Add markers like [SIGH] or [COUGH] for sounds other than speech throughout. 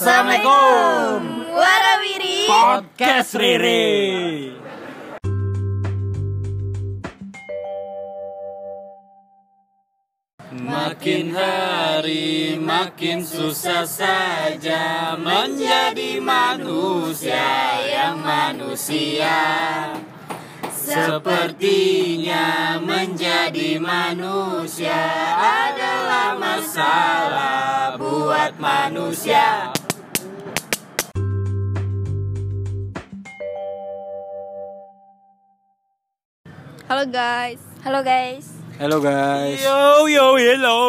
Assalamualaikum. Warawiri. Podcast Riri. Makin hari makin susah saja menjadi manusia yang manusia. Sepertinya menjadi manusia adalah masalah buat manusia Halo guys. Halo guys. Halo guys. Yo yo hello.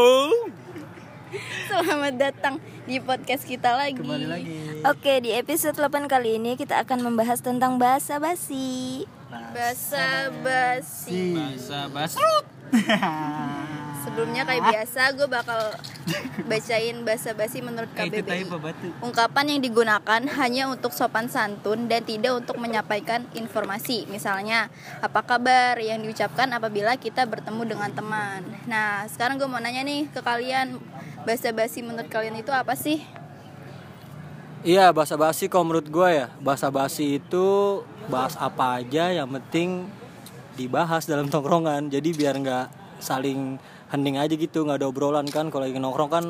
Selamat datang di podcast kita lagi. Kembali lagi. Oke di episode 8 kali ini kita akan membahas tentang bahasa basi. Bahasa basi. Bahasa basrut [LAUGHS] [LAUGHS] Sebelumnya kayak biasa gue bakal bacain bahasa basi menurut KBBI Ungkapan yang digunakan hanya untuk sopan santun dan tidak untuk menyampaikan informasi. Misalnya, apa kabar yang diucapkan apabila kita bertemu dengan teman. Nah, sekarang gue mau nanya nih ke kalian, bahasa basi menurut kalian itu apa sih? Iya bahasa basi kalau menurut gue ya bahasa basi itu bahas apa aja yang penting dibahas dalam tongkrongan jadi biar nggak saling hening aja gitu nggak ada obrolan kan. Kalau lagi nongkrong kan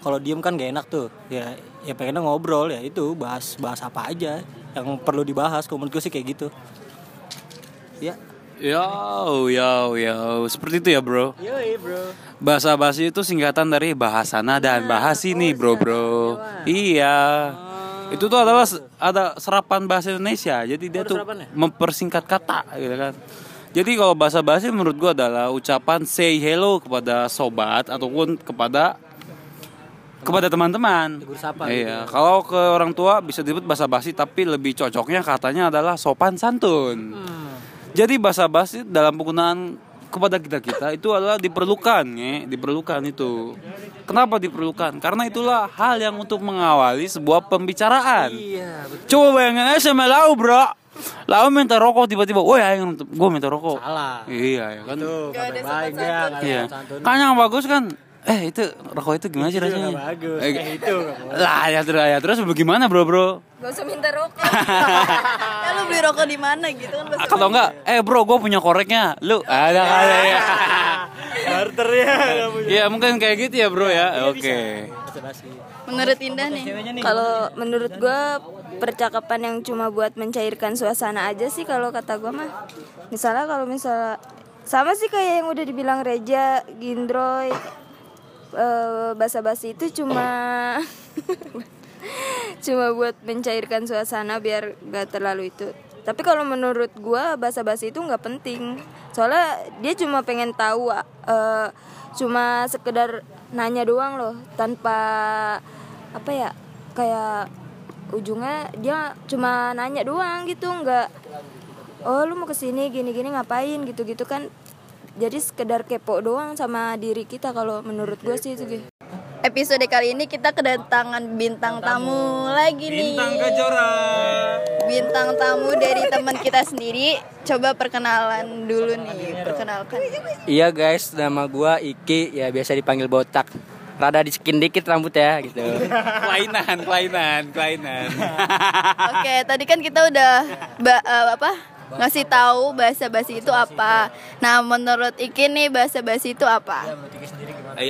kalau diem kan gak enak tuh. Ya ya pengennya ngobrol ya itu bahas bahas apa aja yang perlu dibahas. Kalau menurut gue sih kayak gitu. Ya. Yo yo yo. Seperti itu ya bro. Yoi bro. Bahasa basi itu singkatan dari bahasana dan bahas ini bro bro. Iya. Itu tuh adalah ada serapan bahasa Indonesia. Jadi dia tuh ya? mempersingkat kata gitu kan jadi kalau bahasa basi menurut gua adalah ucapan say hello kepada sobat ataupun kepada kepada teman-teman. Tegur sapa iya kalau ke orang tua bisa disebut bahasa basi tapi lebih cocoknya katanya adalah sopan santun. Hmm. jadi bahasa basi dalam penggunaan kepada kita kita itu adalah diperlukan ya diperlukan itu. Kenapa diperlukan? Karena itulah hal yang untuk mengawali sebuah pembicaraan. Iya betul. Coba bayangin aja sama lau bro lau minta rokok tiba-tiba woi ayo gue minta rokok. Salah. Iya ya kan ada kabar baik ya ada iya kan yang bagus kan eh itu rokok itu gimana sih Itu rasanya? bagus. Eh, Eh, itu lah ya terus ya terus bagaimana bro bro? Gak usah minta rokok. [LAUGHS] ya lu beli rokok di mana gitu kan kalau enggak eh bro gue punya koreknya. Lu ada ada ya. Barter ya nggak punya. ya mungkin kayak gitu ya bro ya. Oke. Bahasa basi. Menurut Indah nih, kalau menurut gue percakapan yang cuma buat mencairkan suasana aja sih kalau kata gue mah. Misalnya kalau misalnya sama sih kayak yang udah dibilang Reja, Gindroy, eh basa-basi itu cuma [LAUGHS] cuma buat mencairkan suasana biar gak terlalu itu. Tapi kalau menurut gue basa-basi itu nggak penting. Soalnya dia cuma pengen tahu eh, cuma sekedar nanya doang loh tanpa apa ya kayak ujungnya dia cuma nanya doang gitu nggak oh lu mau ke sini gini gini ngapain gitu gitu kan jadi sekedar kepo doang sama diri kita kalau menurut gue sih itu gitu. Episode kali ini kita kedatangan bintang tamu lagi nih. bintang kejora Bintang tamu dari teman kita sendiri. Coba perkenalan dulu nih, perkenalkan. Iya guys, nama gua Iki, ya biasa dipanggil botak. Rada di skin dikit rambut ya gitu. [LAUGHS] kelainan kelainan kelainan [LAUGHS] Oke, tadi kan kita udah ba- eh, apa? ngasih tahu bahasa basi itu apa. Nah, menurut Iki nih bahasa basi itu apa?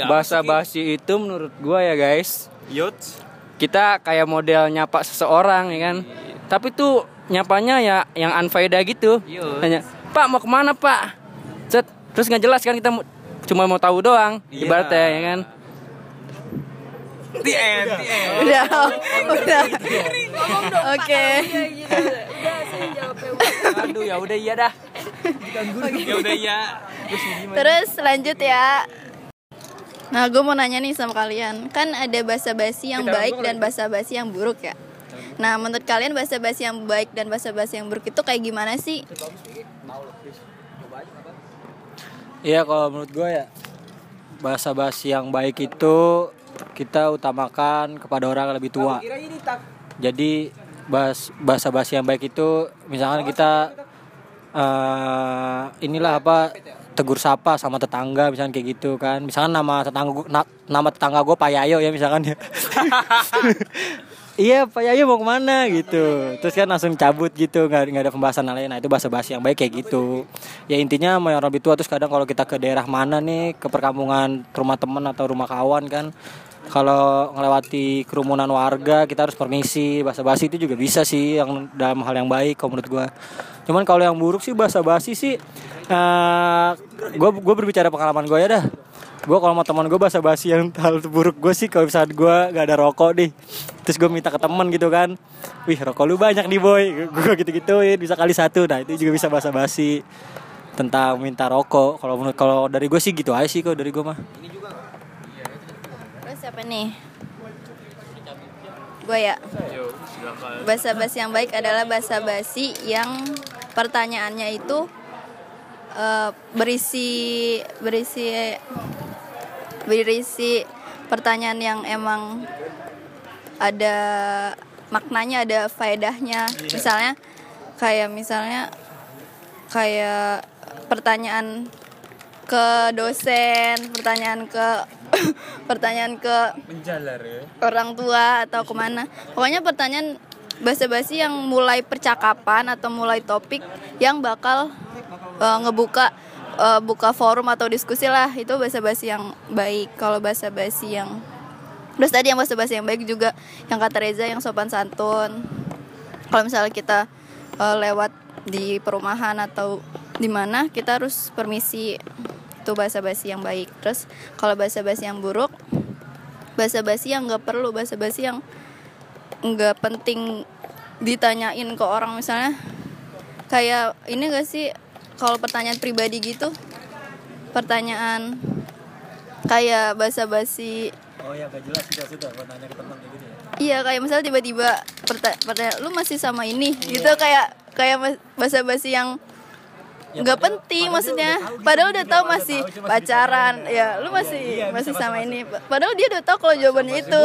Bahasa basi itu menurut gua ya guys, Yut kita kayak model nyapa seseorang ya kan. Tapi tuh nyapanya ya yang unfaedah gitu. Iya. Tanya, "Pak, mau ke mana, Pak?" Cet, terus nggak jelas kan kita cuma mau tahu doang Iya. ibaratnya ya kan. The end the end Udah, udah. Oke. Aduh, ya udah iya dah. ya udah ya Terus lanjut ya. Nah, gue mau nanya nih sama kalian. Kan ada bahasa basi yang baik dan bahasa basi yang buruk ya. Nah, menurut kalian bahasa basi yang baik dan bahasa basi yang buruk itu kayak gimana sih? Iya kalau menurut gue ya bahasa basi yang baik itu kita utamakan kepada orang yang lebih tua. Jadi bahas bahasa basi yang baik itu misalkan kita eh, inilah apa tegur sapa sama tetangga misalkan kayak gitu kan. Misalkan nama tetangga gua, na- nama tetangga gue Pak Yayo ya misalkan. Ya [LAUGHS] iya Pak Yayo mau ke mana gitu. Terus kan langsung cabut gitu nggak nggak ada pembahasan lain. Nah itu bahasa basi yang baik kayak gitu. ya intinya mau yang lebih tua terus kadang kalau kita ke daerah mana nih ke perkampungan ke rumah temen atau rumah kawan kan kalau ngelewati kerumunan warga kita harus permisi. Bahasa basi itu juga bisa sih yang dalam hal yang baik kalau menurut gua. Cuman kalau yang buruk sih bahasa basi sih gue gue berbicara pengalaman gue ya dah. Gue kalau sama teman gue bahasa basi yang [LAUGHS] hal buruk gue sih kalau misalnya gue gak ada rokok nih terus gue minta ke teman gitu kan wih rokok lu banyak nih boy. [LAUGHS] Gue gitu gituin bisa kali satu. Nah itu juga bisa bahasa basi tentang minta rokok. Kalau menurut kalau dari gue sih gitu aja sih kok dari gue mah siapa nih? Gue ya. Bahasa basi yang baik adalah bahasa basi yang pertanyaannya itu eh, berisi berisi berisi pertanyaan yang emang ada maknanya, ada faedahnya. Misalnya kayak misalnya kayak pertanyaan ke dosen, pertanyaan ke [COUGHS] pertanyaan ke orang tua atau ke mana. Pokoknya pertanyaan basa-basi yang mulai percakapan atau mulai topik yang bakal eh, ngebuka eh, buka forum atau diskusi lah itu basa-basi yang baik. Kalau basa-basi yang Terus tadi yang basa-basi yang baik juga yang kata Reza yang sopan santun. Kalau misalnya kita eh, lewat di perumahan atau di mana kita harus permisi itu bahasa basi yang baik. Terus kalau bahasa basi yang buruk bahasa basi yang nggak perlu bahasa basi yang nggak penting ditanyain ke orang. Misalnya kayak ini gak sih kalau pertanyaan pribadi gitu pertanyaan kayak bahasa basi oh ya gak jelas sudah sudah gue nanya ke teman gitu ya? Iya kayak misalnya tiba-tiba perta- pertanyaan lu masih sama ini? Gitu kayak kayak mas- basa-basi yang nggak penting maksudnya. padahal udah tahu masih pacaran. ya lu masih masih sama ini. padahal dia udah tahu kalau jawabannya itu.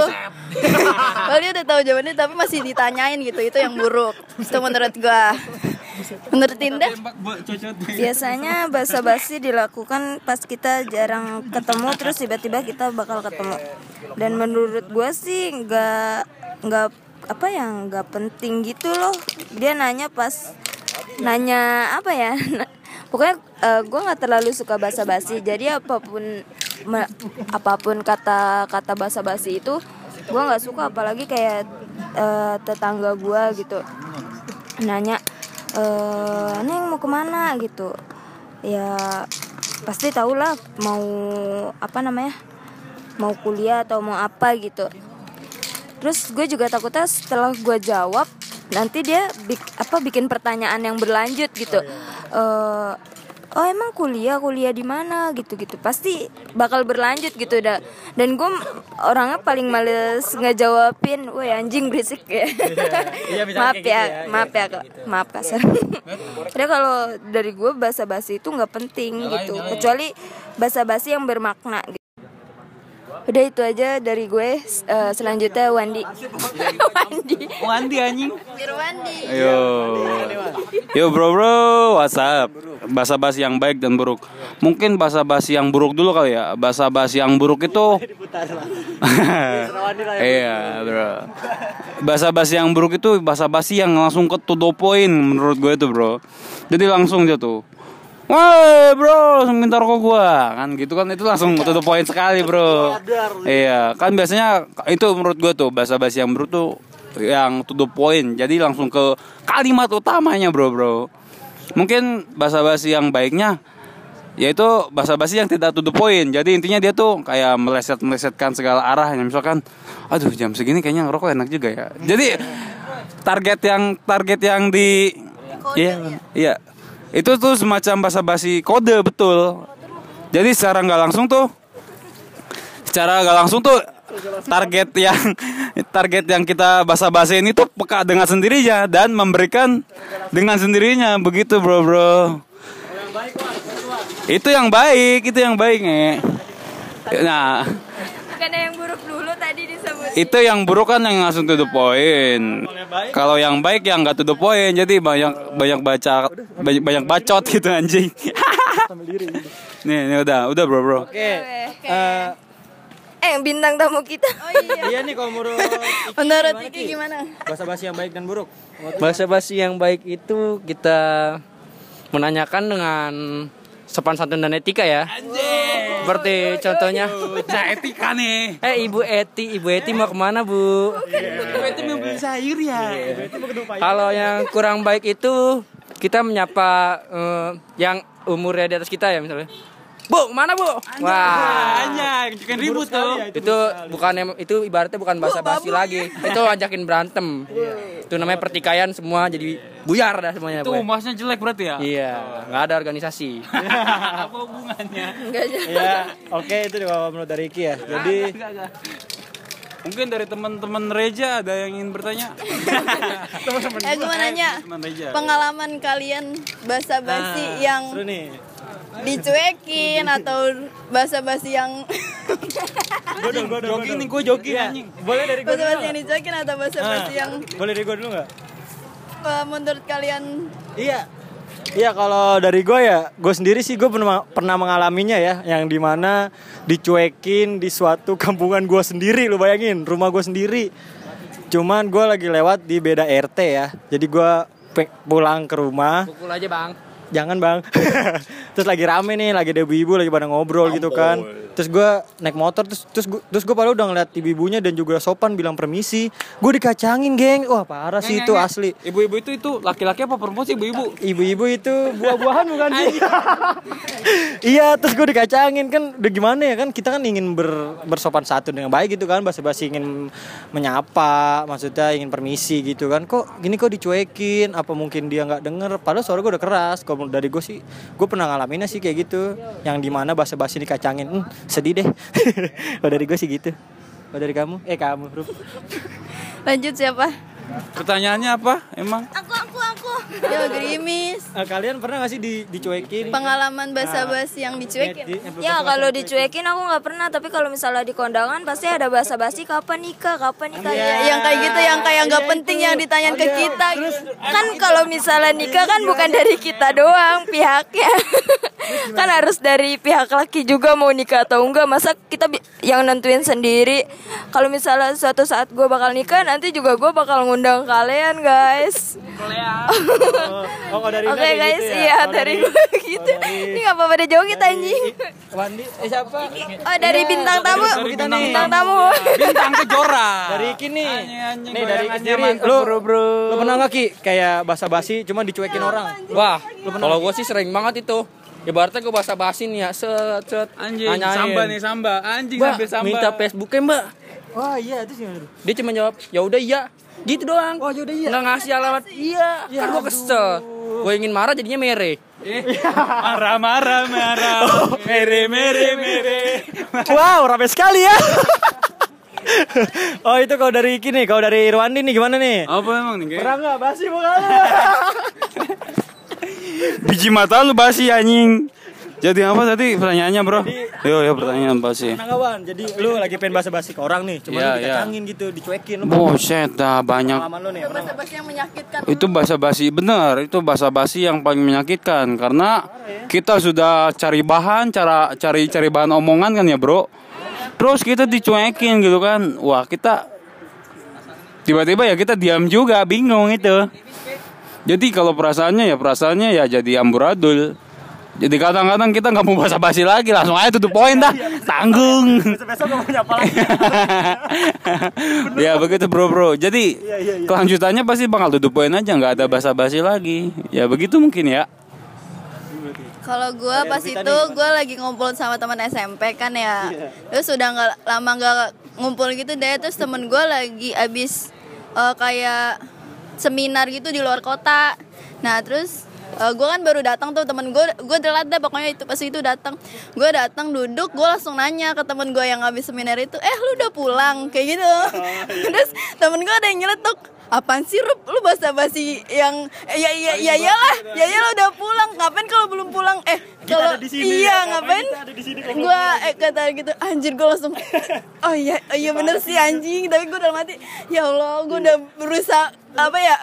[LAUGHS] Padahal dia udah tahu jawabannya tapi masih ditanyain gitu. Itu yang buruk. Itu menurut gua. Menurut Tinda Biasanya basa-basi dilakukan pas kita jarang ketemu terus tiba-tiba kita bakal ketemu. Dan menurut gue sih nggak nggak apa ya nggak penting gitu loh. Dia nanya pas nanya apa ya? [LAUGHS] Pokoknya gue nggak terlalu suka basa-basi. Jadi apa pun apa pun kata kata basa-basi itu gue nggak suka. Apalagi kayak eh, tetangga gue gitu. Nanya eh neng mau ke mana? gitu. Ya pasti tau lah mau apa namanya mau kuliah atau mau apa gitu. Terus gue juga takutnya setelah gue jawab nanti dia bik- apa bikin pertanyaan yang berlanjut gitu. Eh, oh emang kuliah kuliah di mana? Gitu gitu pasti bakal berlanjut gitu dah dan gue orangnya paling males ngejawabin woi anjing berisik ya. Iya, misalnya maaf kayak ya, gitu ya, maaf iya, ya kak. maaf kasar Jadi kalau dari gue bahasa basi itu nggak penting gitu. kecuali bahasa basi yang bermakna gitu. Udah itu aja dari gue Eh, selanjutnya Wandi [LAUGHS] Wandi Wandi anjing. Irwandi Ayo. Yo bro bro, WhatsApp. Bahasa basi yang baik dan buruk. Mungkin bahasa basi yang buruk dulu kali ya. Bahasa basi yang buruk itu [LAUGHS] Iya, bro. Bahasa basi yang buruk itu bahasa basi yang langsung ke to the point menurut gue itu, bro. Jadi langsung dia Wah, bro, langsung minta rokok gua. Kan gitu kan itu langsung to the point sekali, bro. Iya, kan biasanya itu menurut gue tuh bahasa basi yang buruk tuh yang to the point. Jadi langsung ke kalimat utamanya, bro, bro. Mungkin bahasa basi yang baiknya yaitu bahasa basi yang tidak to the point. Jadi intinya dia tuh kayak meleset melesetkan segala arah. Misalkan, aduh jam segini kayaknya ngerokok enak juga ya. Jadi target yang target yang di iya iya itu tuh semacam bahasa basi kode betul. Jadi secara nggak langsung tuh secara nggak langsung tuh target yang [LAUGHS] target yang kita bahasa basi ini tuh peka dengan sendirinya dan memberikan dengan sendirinya. Begitu bro bro. Itu yang baik itu yang baik nge nah. Yang buruk itu yang buruk kan yang langsung to the point. Kalau yang baik yang nggak to the point, jadi banyak banyak baca banyak, banyak bacot gitu anjing. [LAUGHS] nih, nih udah, udah bro bro. Oke. eh, Eh bintang tamu kita. Oh iya. [LAUGHS] iya nih kalau menurut [LAUGHS] Menurut Iki gimana? bahasa basi yang baik dan buruk. Bahasa basi yang baik itu kita menanyakan dengan sopan santun dan etika ya. Seperti contohnya, Nah, etika nih. eh Ibu Eti, Ibu Eti mau ke mana Bu? Itu mau beli sayur ya. Kalau yang kurang baik itu kita menyapa eh, yang umurnya di atas kita ya misalnya. Bu, mana Bu? Wah. Anjay, bikin ribut tuh. Itu bukan em- itu ibaratnya bukan bahasa basi lagi. Itu ajakin berantem. Itu namanya pertikaian semua jadi buyar dah semuanya. Pokoknya. masnya jelek berarti ya? Iya, nggak ada organisasi. [LAUGHS] Apa hubungannya? Enggak. Ya, oke itu kalau menurut dari Iki ya. Jadi Mungkin dari teman-teman Reja ada yang ingin bertanya? [LAUGHS] Eh gue mau nanya Teman Reja. pengalaman kalian basa-basi yang seru nih. Dicuekin atau basa-basi yang Gue dong, gue dong. Jogging nih, gue jogging anjing. Boleh dari gue dulu. basa-basi yang dicuekin atau basa-basi yang Boleh dari gue dulu nggak? eh, menurut kalian Iya. Iya kalau dari gue ya, gue sendiri sih gue pernah pernah mengalaminya ya, yang di mana dicuekin di suatu [LAUGHS] kampungan gue sendiri, lu bayangin, rumah gue sendiri. Cuman gue lagi lewat di beda RT ya, jadi gue pulang ke rumah, Pukul aja bang. Jangan bang. [LAUGHS] terus lagi rame nih, lagi ada ibu-ibu lagi pada ngobrol gitu kan. Terus gue naik motor, terus terus gue terus gue padahal udah ngeliat ibu-ibunya dan juga sopan bilang permisi. Gue dikacangin geng, wah parah sih itu asli. Ibu-ibu itu itu laki-laki apa perempuan sih ibu-ibu? Ibu-ibu itu buah-buahan bukan sih? [LAUGHS] iya, terus gue dikacangin kan udah gimana ya kan kita kan ingin ber- bersopan santun dengan baik gitu kan, basa-basi ingin menyapa, maksudnya ingin permisi gitu kan. Kok gini kok dicuekin? Apa mungkin dia nggak denger? Padahal suara gue udah keras. Kalau dari gue sih, gue pernah ngalaminnya sih kayak gitu. Yang di mana basa-basi dikacangin, hmm, sedih deh. [LAUGHS] Kalau dari gue sih gitu. Kalau dari kamu? Eh kamu, lanjut siapa Pertanyaannya apa? Emang? aku aku aku. Yo gerimis. Eh, kalian pernah gak sih di, dicuekin? pengalaman basa-basi yang dicuekin. Di- Ya kalau dicuekin? aku nggak pernah tapi kalau misalnya di kondangan pasti ada basa-basi kapan nikah? Kapan nikah? Ya, ya. yang kayak gitu yang kayak nggak penting yang ditanyain ke kita. Kan kalau misalnya nikah kan bukan dari kita doang pihaknya [LAUGHS] Kan harus dari pihak laki juga mau nikah atau enggak Masa kita yang nentuin sendiri Kalau misalnya suatu saat gue bakal nikah nanti juga gue bakal ngundang kalian guys Oh, oh, kalau dari Oke Ina kayak guys gitu ya? iya dari gue [LAUGHS] gitu Ini gak apa-apa deh joget anjing Wandi, eh siapa? Oh dari bintang tamu dari bintang Bintang tamu Bintang kejora. Dari Iki nih. Dari sendiri. Lu, bro, bro. lu pernah nggak Ki kayak basa-basi cuma dicuekin orang? Wah, kalau gue sih sering banget itu. Ibaratnya gue bahasa basi nih ya, set, set. Anjing, nanyain. samba nih samba. Anjing Mbak, sambil samba. minta Facebooknya mbak. Wah iya itu sih. Dia cuma jawab, ya udah iya. Gitu doang. Oh, yaudah iya. Nggak ngasih alamat. Iya. kan gue kesel. Gue ingin marah jadinya mere. Eh, marah marah marah. [LAUGHS] Mere mere mere. Wow, rame sekali ya. [LAUGHS] oh itu kalau dari Iki nih, kalau dari Irwandi nih gimana nih? Apa emang nih? Pernah nggak basi bukan? [LAUGHS] Biji mata lu basi anjing. Jadi apa tadi pertanyaannya bro? Yo yo pertanyaan apa sih? Pernah nggak Wan? Jadi lu lagi pengen basa-basi ke orang nih, cuma Iya, lu iya. dikacangin gitu, dicuekin. Lu Buset dah banyak lu nih. pernah nggak? basa-basi yang menyakitkan itu basa-basi benar itu basa-basi yang paling menyakitkan karena kita sudah cari bahan cara cari cari bahan omongan kan ya bro terus kita dicuekin gitu kan wah kita tiba-tiba ya kita diam juga bingung itu jadi kalau perasaannya ya perasaannya ya jadi amburadul jadi kadang-kadang kita nggak mau basa-basi lagi langsung aja tutup poin dah tanggung Besok mau nyapa lagi. [LAUGHS] ya begitu bro bro jadi Iya, iya, iya. kelanjutannya pasti bakal tutup poin aja nggak ada basa-basi lagi ya begitu mungkin ya Kalau gue pas itu gue lagi ngumpul sama teman SMP kan ya. Iya. Terus udah nggak lama nggak ngumpul gitu deh. Terus temen gue lagi abis eh, kayak seminar gitu di luar kota. Nah terus gue kan baru datang tuh temen gue gue telat dah pokoknya itu pas itu datang gue datang duduk gue langsung nanya ke temen gue yang habis seminar itu eh lu udah pulang kayak gitu Oh, iya. [LAUGHS] terus temen gue ada yang nyeletuk apaan sih Rup? lu basa basi yang eh, ya ya ya iyalah. ya iyalah udah pulang. Ngapain kalau belum pulang? Eh kalau iya ngapain gua eh kata gitu anjir gua langsung [LAUGHS] oh iya oh iya bener sih anjing. Tapi gua dalam hati ya Allah gua udah berusaha apa ya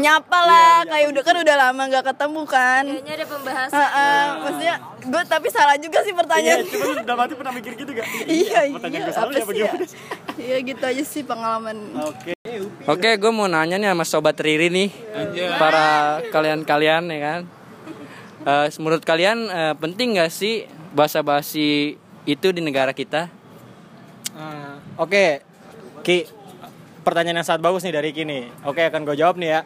nyapa lah. kayak udah kan udah lama nggak ketemu kan? Kayaknya ada pembahasan. Heeh, maksudnya gue tapi salah juga sih pertanyaan. Cuman udah mati pernah mikir gitu gak? [LAUGHS] iya Pertanyaan iya gue salah apa ya sih ya? iya gitu aja sih pengalaman. Oke. Oke, gue mau nanya nih sama sobat Riri nih, para kalian-kalian ya kan. Eh, menurut kalian eh, penting gak sih bahasa basi itu di negara kita? Ah, Oke, Ki, pertanyaan yang sangat bagus nih dari Ki nih. Oke, akan gue jawab nih ya.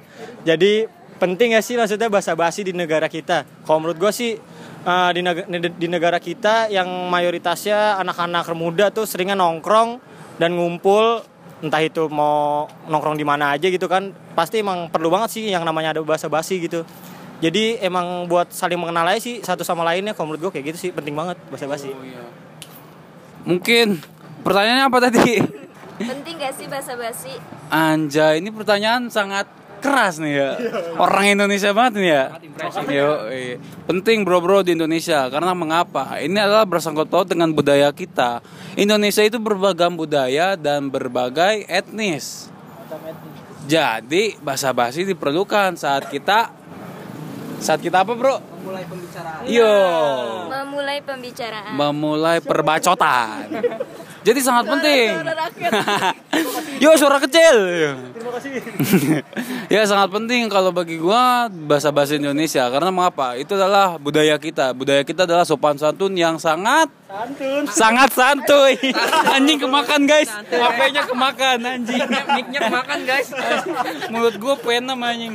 Jadi penting gak sih maksudnya bahasa basi di negara kita? Kalau menurut gue sih eh, di, neg- di negara kita yang mayoritasnya anak-anak muda tuh seringnya nongkrong dan ngumpul entah itu mau nongkrong di mana aja gitu kan pasti emang perlu banget sih yang namanya ada bahasa basi gitu jadi emang buat saling mengenal aja sih satu sama lainnya kalau menurut gue kayak gitu sih penting banget bahasa basi Mungkin pertanyaannya apa tadi? Penting gak sih bahasa basi? Anjay, ini pertanyaan sangat keras nih ya. Orang Indonesia banget nih ya. Yo, iya. Penting bro-bro di Indonesia karena mengapa? Ini adalah bersangkut paut dengan budaya kita. Indonesia itu berbagai budaya dan berbagai etnis. Jadi bahasa basi diperlukan saat kita saat kita apa bro? Memulai pembicaraan. Yo, Memulai pembicaraan. memulai perbacotan. Jadi sangat penting. [LAUGHS] Yo suara kecil. Terima kasih. [LAUGHS] ya sangat penting kalau bagi gua bahasa bahasa Indonesia karena mengapa? Itu adalah budaya kita. Budaya kita adalah sopan santun yang sangat santun. Sangat santuy. [LAUGHS] anjing kemakan guys. HP-nya kemakan anjing. Mic-nya kemakan guys. [LAUGHS] Mulut gua penem anjing.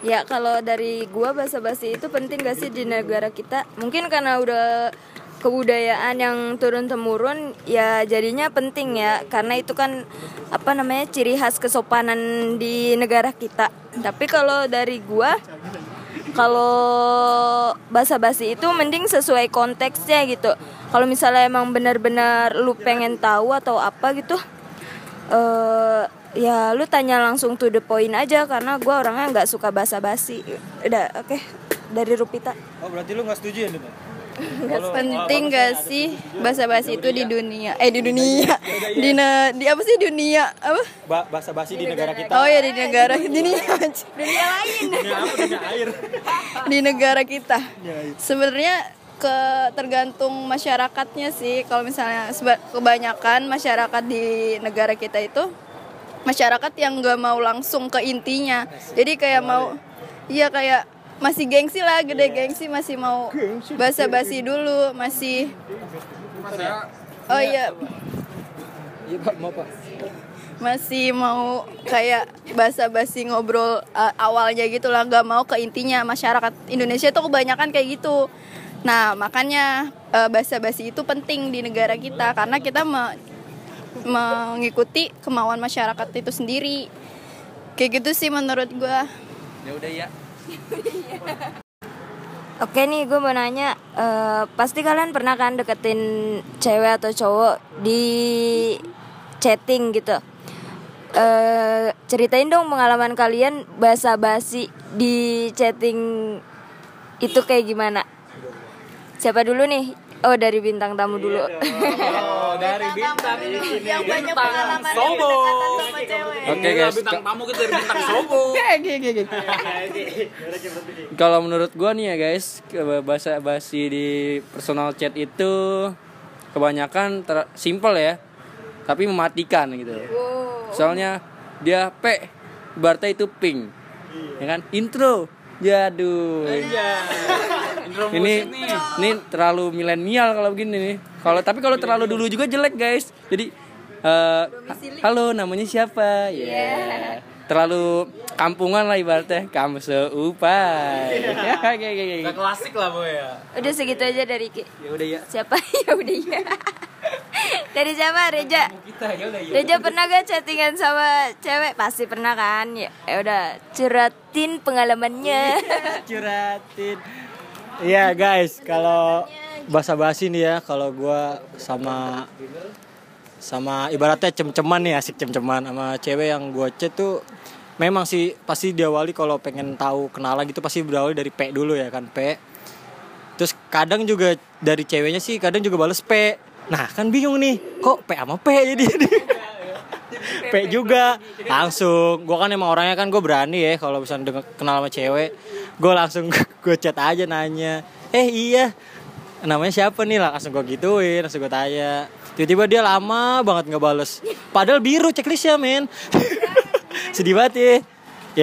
Ya kalau dari gua bahasa basi itu penting gak sih di negara kita? Mungkin karena udah kebudayaan yang turun temurun ya jadinya penting ya karena itu kan apa namanya ciri khas kesopanan di negara kita. Tapi kalau dari gua kalau bahasa basi itu mending sesuai konteksnya gitu. Kalau misalnya emang benar-benar lu pengen tahu atau apa gitu eh ya lu tanya langsung to the point aja karena gua orangnya nggak suka basa-basi udah oke dari Rupita oh berarti lu nggak setuju ya? Penting gak sih bahasa basi itu di dunia. eh di dunia. [LAUGHS] di ne- di apa sih dunia? Apa? Ba- bahasa basi di negara kita. Oh ya di negara di dunia. Dunia lain. [LAUGHS] [LAUGHS] Di negara kita. Sebenarnya ke tergantung masyarakatnya sih. Kalau misalnya kebanyakan masyarakat di negara kita itu masyarakat yang nggak mau langsung ke intinya. Jadi kayak mau iya kayak masih gengsi lah gede gengsi masih mau basa-basi dulu masih oh iya. Iya, Pak, mau Pak. masih mau kayak basa-basi ngobrol uh, awalnya gitu lah nggak mau ke intinya masyarakat Indonesia tuh kebanyakan kayak gitu. Nah makanya uh, basa-basi itu penting di negara kita karena kita me- mengikuti kemauan masyarakat itu sendiri. Kayak gitu sih menurut gua. Ya udah ya. [LAUGHS] Oke nih gue mau nanya eh, Pasti kalian pernah kan deketin cewek atau cowok di chatting gitu eh Ceritain dong pengalaman kalian basa-basi di chatting itu kayak gimana Siapa dulu nih? Oh dari bintang tamu dulu. Oh, dari [LAUGHS] bintang yang banyak pengalaman cewek. Oke guys. bintang tamu kita dari bintang sobo. [LAUGHS] Kalau menurut gua nih ya guys, bahasa basi di personal chat itu kebanyakan ter- simple ya, tapi mematikan gitu. Soalnya dia P, berarti itu ping, ya kan? Intro, jaduh. Ini ini terlalu milenial kalau begini nih. Kalau tapi kalau terlalu dulu juga jelek guys. Jadi eh, halo namanya siapa? Ya. Terlalu kampungan lah ibaratnya kamu seupai. Ya kayak kayak kayak. Klasik lah boy ya. Udah segitu aja dari Ki Ya udah ya. Siapa? [LAUGHS] ya udah ya Dari siapa? Reja Reja pernah gak chattingan sama cewek? Pasti pernah kan? Ya ya udah curatin pengalamannya Curatin. Iya guys, kalau bahasa basi nih ya, kalau gua sama sama ibaratnya cem-ceman nih asik cem-ceman. Sama cewek yang gua chat tuh memang sih pasti diawali kalau pengen tahu kenalan gitu pasti berawal dari P dulu ya kan P. Terus kadang juga dari ceweknya sih kadang juga bales P. Nah kan bingung nih kok P sama P jadi? [LAUGHS] P juga langsung. Gue kan emang orangnya kan gue berani ya kalau denger, kenal sama cewek gue langsung [LAUGHS] gue chat aja nanya eh iya namanya siapa nih? Lah langsung gue gituin langsung gue tanya. Tiba-tiba dia lama banget nggak bales. Padahal biru checklistnya men. [LAUGHS] Sedih banget ya.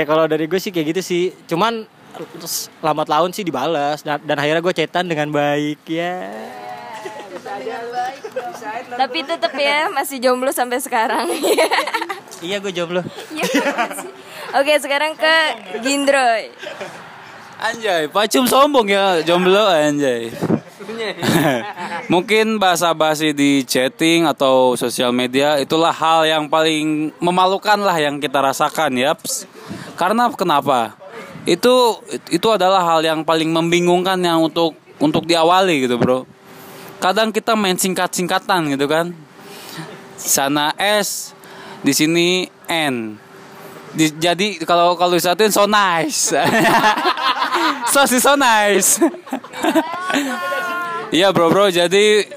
Ya kalau dari gue sih kayak gitu sih. Cuman terus lambat laun sih dibalas dan, dan akhirnya gue chatan dengan baik ya. Tapi tetap ya masih jomblo sampai sekarang. iya gue jomblo. Iya. Oke, sekarang ke Gindroy. Anjay, pacum sombong ya jomblo anjay. [LAUGHS] Mungkin bahasa basi di chatting atau sosial media itulah hal yang paling memalukan lah yang kita rasakan yaps. Karena kenapa? Itu itu adalah hal yang paling membingungkan yang untuk untuk diawali gitu, Bro. Kadang kita main singkat-singkatan gitu kan. Sana S, di sini N. Di- jadi kalau kalau disatuin so nice. [LAUGHS] so si so nice. Iya bro bro. Jadi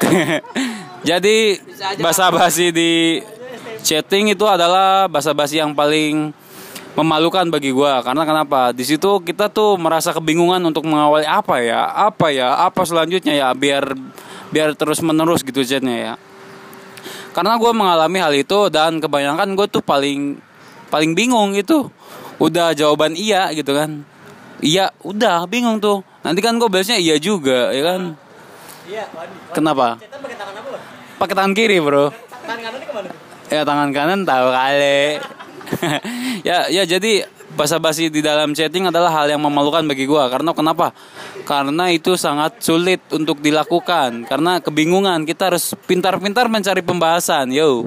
[LAUGHS] jadi bahasa basi di chatting itu adalah bahasa basi yang paling memalukan bagi gua. Karena kenapa? Di situ kita tuh merasa kebingungan untuk mengawali apa ya? Apa ya? Apa selanjutnya ya? Biar biar terus menerus gitu chatnya ya. Karena gue mengalami hal itu dan kebanyakan gue tuh paling paling bingung gitu udah jawaban iya gitu kan iya udah bingung tuh. Nanti kan gue balasnya iya juga ya kan? Iya kenapa? Pakai tangan apa pakai tangan kiri bro. Tangan kanan ke mana ya tangan kanan tahu kali. [LAUGHS] Ya ya jadi basa-basi di dalam chatting adalah hal yang memalukan bagi gua. Karena kenapa? Karena itu sangat sulit untuk dilakukan. Karena kebingungan kita harus pintar-pintar mencari pembahasan yo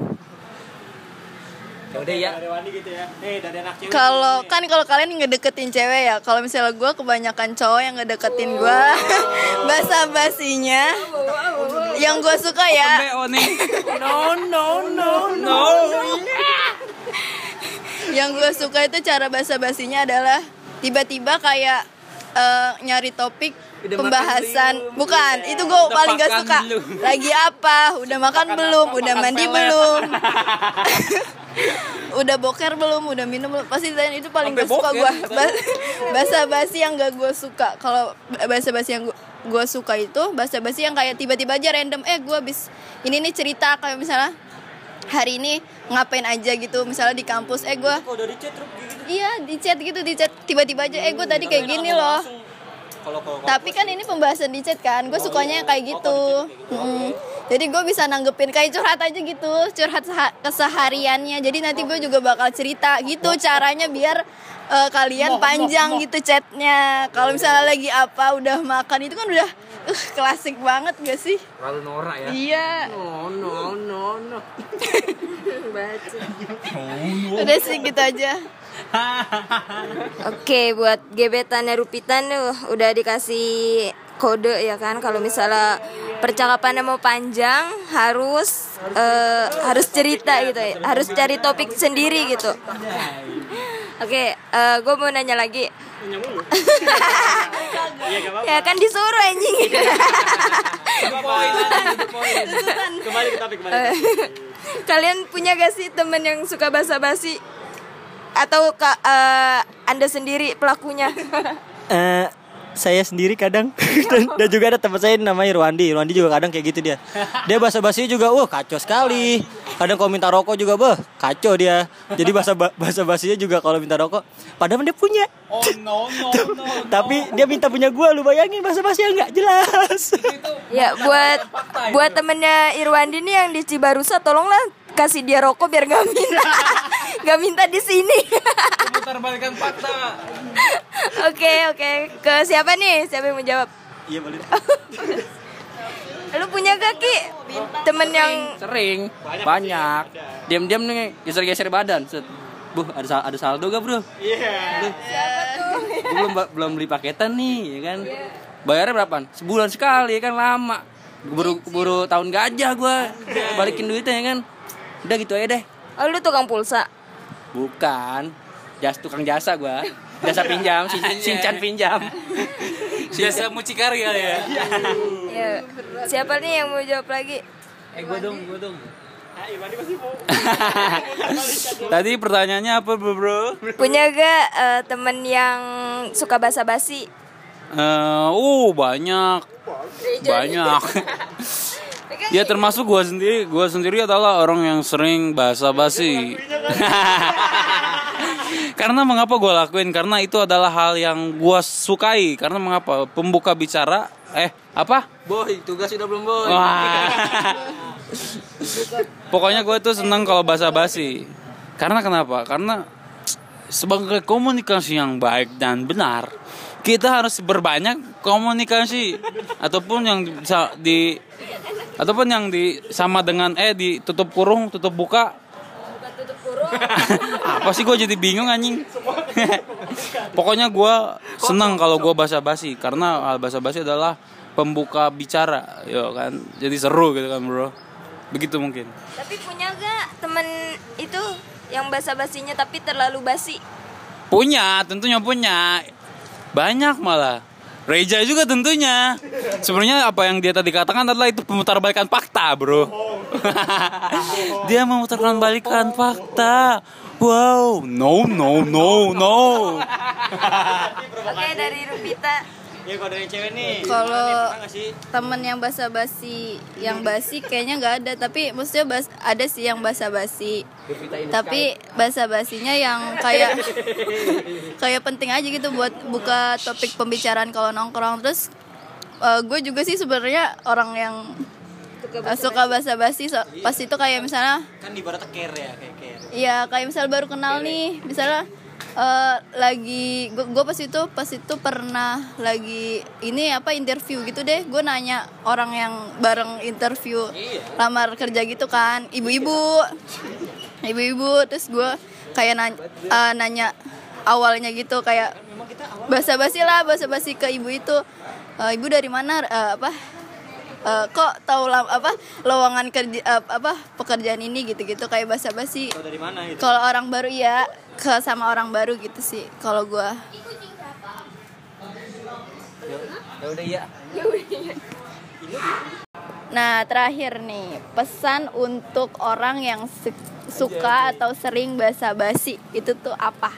udah ya. dari Wandi gitu ya nih dari anak cewek Kalau kan kalau kalian ngedeketin cewek ya, kalau misalnya gue kebanyakan cowok yang ngedeketin gue, [LAUGHS] basa basinya, yang gue suka ya, [LAUGHS] no no no no yang gue suka itu cara basa basinya adalah tiba-tiba kayak eh, nyari topik Udah pembahasan, makan belum? bukan? Iya. Itu gue Udah paling gak makan suka. belum? Lagi apa? Udah makan belum? apa? Udah Makan mandi pelet. belum? [LAUGHS] [LAUGHS] udah boker belum? Udah minum belum? Pasti ditanya itu paling Sampai gak suka gue. Basa basi yang gak gue suka. Kalau basa basi yang gue suka itu basa basi yang kayak tiba-tiba aja random. Eh gue habis ini nih cerita kayak misalnya hari ini ngapain aja gitu misalnya di kampus eh gue gitu iya di chat gitu di chat tiba-tiba aja eh gue tadi kayak gini loh kalau kalau tapi kan ini pembahasan di chat kan gue sukanya yang kayak gitu Mm. Jadi gue bisa nanggepin kayak curhat aja gitu curhat seha- kesehariannya. Jadi nanti gue juga bakal cerita gitu caranya biar eh, kalian panjang gitu chatnya. Kalau misalnya lagi apa udah makan itu kan udah uh, klasik banget gak sih? Terlalu norak ya. iya. No no no no. [LAUGHS] udah sih gitu aja. [LAUGHS] Oke, buat gebetannya Rupitan tuh udah dikasih kode ya kan kalau misalnya percakapannya mau panjang harus eh, harus cerita gitu ya. Harus cari topik sendiri gitu. Oke, eh, gue mau nanya lagi. [LAUGHS] ya kan disuruh anjing. kembali ke topik kembali [LAUGHS] Kalian punya gak sih temen yang suka basa-basi? Atau eh, anda sendiri pelakunya? [LAUGHS] Eh, saya sendiri kadang. [LAUGHS] Dan, dan juga ada teman saya namanya Irwandi. Irwandi juga kadang kayak gitu dia. Dia bahasa basi juga wah kacau sekali. Kadang kalau minta rokok juga bah kacau dia. Jadi bahasa bahasa basinya juga kalau minta rokok padahal dia punya. Oh no no no tapi dia minta punya gua lu bayangin bahasa basi yang nggak jelas. Ya buat buat temennya Irwandi nih yang di Cibarusa tolonglah kasih dia rokok biar gak minta [LAUGHS] gak minta di sini. putar balikan fakta Oke oke ke siapa nih siapa yang menjawab? iya boleh [LAUGHS] Lu punya gak Ki temen yang Sering, banyak. Diam-diam nih geser-geser badan. Set. Bu, ada sal- ada saldo gak, Bro? Iya. belum belum beli paketan nih, ya kan? Bayarnya berapa? Sebulan sekali, ya kan lama. Buru buru tahun gajah gua balikin duitnya ya kan. Udah gitu aja deh. oh lu tukang pulsa. Bukan. jas tukang jasa gua jasa pinjam sin sincan pinjam Biasa mucikari kali ya. Ya. Siapa nih yang mau jawab lagi? eh gua dong gua dong [LAUGHS] Tadi pertanyaannya apa bro? bro? Punya gak eh, temen yang suka basa-basi? Eh, uh banyak, banyak. [LAUGHS] ya termasuk gua sendiri, gua sendiri adalah orang yang sering basa-basi. [LAUGHS] Karena mengapa gua lakuin? Karena itu adalah hal yang gua sukai. Karena mengapa? Pembuka bicara, eh apa? boy tugas sudah belum boy Wah. [LAUGHS] Pokoknya gue tuh senang kalau basa-basi. Karena kenapa? Karena sebagai komunikasi yang baik dan benar, kita harus berbanyak komunikasi ataupun yang bisa di ataupun yang di sama dengan eh ditutup kurung, tutup buka. [LAUGHS] Apa sih gue jadi bingung anjing. [LAUGHS] Pokoknya gue senang kalau gue basa-basi karena basa-basi adalah pembuka bicara, yo kan. Jadi seru gitu kan, Bro. Begitu mungkin. Tapi punya gak temen itu yang basa-basinya tapi terlalu basi? Punya, tentunya punya. Banyak malah. Reja juga tentunya. Sebenarnya apa yang dia tadi katakan adalah itu pemutarbalikan fakta, bro. [LAUGHS] dia memutarkan balikan fakta. Wow, no, no, no, no. Oke dari Rupita. Ya kalau dari cewek nih. Kalau temen yang basa-basi, yang basi kayaknya nggak ada. Tapi maksudnya bas, ada sih yang basa-basi. Tapi basa-basinya yang kayak kayak penting aja gitu buat buka topik pembicaraan kalau nongkrong. Terus eh, gue juga sih sebenarnya orang yang eh, suka basa-basi. So, pas itu kayak misalnya Kan ibaratnya care ya, kayak care. Iya kayak misal baru kenal nih, misalnya eh, lagi gue pas itu pas itu pernah lagi ini apa interview gitu deh, gue nanya orang yang bareng interview lamar kerja gitu kan, ibu-ibu, ibu-ibu, terus gue kayak nanya, eh, nanya awalnya gitu kayak basa-basi lah, basa-basi ke ibu itu, "Eh, ibu dari mana, Eh, apa Eh, kok tahu lam- apa lowongan kerja eh, apa pekerjaan ini gitu-gitu kayak basa-basi. Tahu dari mana gitu? kalau orang baru ya ke sama orang baru gitu sih kalau gua. Ya udah iya. Nah terakhir nih pesan untuk orang yang su- suka atau sering basa-basi itu tuh apa?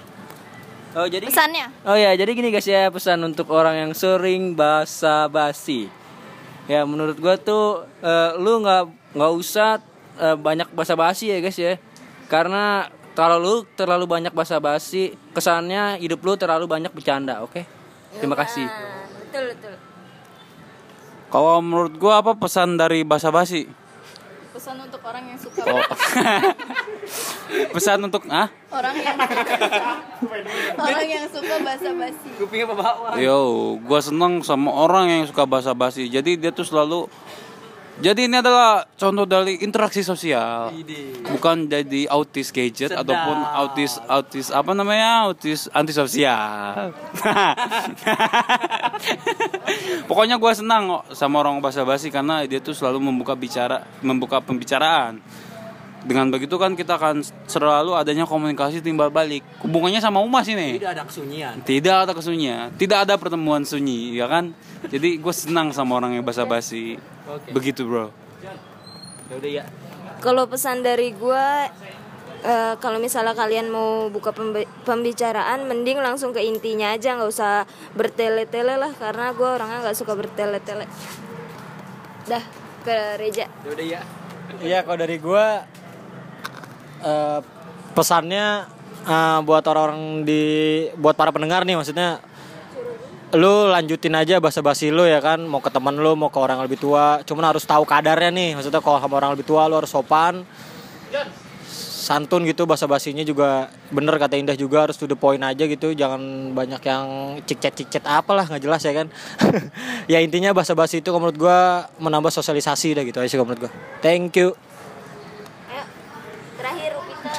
Oh jadi pesannya? Oh ya, jadi gini guys ya pesan untuk orang yang sering basa-basi. Ya menurut gua tuh eh, lu nggak nggak usah eh, banyak basa-basi ya guys ya. Karena kalau lu terlalu banyak basa-basi, kesannya hidup lu terlalu banyak bercanda, oke? Terima kasih. Nah, betul betul. Kalau menurut gua apa pesan dari basa-basi? Pesan untuk orang yang suka Oh. [LAUGHS] pesan untuk ah? orang yang orang yang suka basa-basi Kupingnya bawa. Yo, gua seneng sama orang yang suka basa-basi. Jadi dia tuh selalu jadi ini adalah contoh dari interaksi sosial. Bukan jadi autis gadget ataupun autis autis apa namanya? autis antisosial. [LAUGHS] Pokoknya gua senang kok sama orang basa-basi karena dia tuh selalu membuka bicara, membuka pembicaraan. Dengan begitu kan kita akan selalu adanya komunikasi timbal balik. Hubungannya sama Umas ini. Tidak ada kesunyian. Tidak ada kesunyian, tidak ada pertemuan sunyi, ya kan? Jadi gue senang sama orang yang basa-basi. Oke. Begitu bro. Ya udah ya. Kalau pesan dari gua eh, kalau misalnya kalian mau buka pembe- pembicaraan mending langsung ke intinya aja nggak usah bertele-tele lah karena gua orangnya nggak suka bertele-tele dah ke Reja Ya udah ya. Iya kalau dari gua eh, pesannya eh, buat orang-orang di buat para pendengar nih maksudnya lu lanjutin aja basa-basi lu ya kan mau ke teman lu mau ke orang lebih tua cuman harus tahu kadarnya nih maksudnya kalau sama orang lebih tua lu harus sopan santun gitu basa-basinya juga bener kata Indah juga harus to the point aja gitu jangan banyak yang cicet cicet apalah nggak jelas ya kan. [LAUGHS] Ya intinya basa-basi itu kalau menurut gua menambah sosialisasi dah gitu aja sih menurut gua. Thank you ayo terakhir Rupita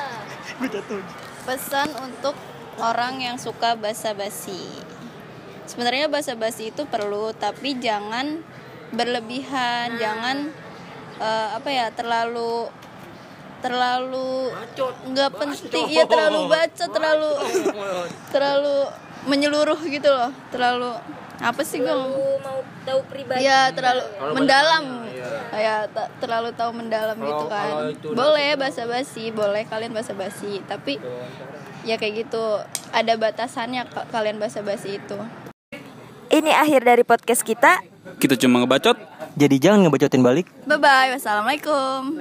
pesan untuk orang yang suka basa-basi. Sebenarnya basa-basi itu perlu, tapi jangan berlebihan, jangan eh, apa ya terlalu terlalu nggak penting. Ya terlalu baca terlalu terlalu menyeluruh gitu loh. Terlalu apa sih gue mau tahu pribadi. Ya terlalu mendalam. ya ta- terlalu tahu mendalam gitu kan. boleh basa basi boleh kalian basa basi tapi ya kayak gitu ada batasannya ka- kalian basa basi itu. Ini akhir dari podcast kita. Kita cuma ngebacot. Jadi jangan ngebacotin balik. bye bye wassalamualaikum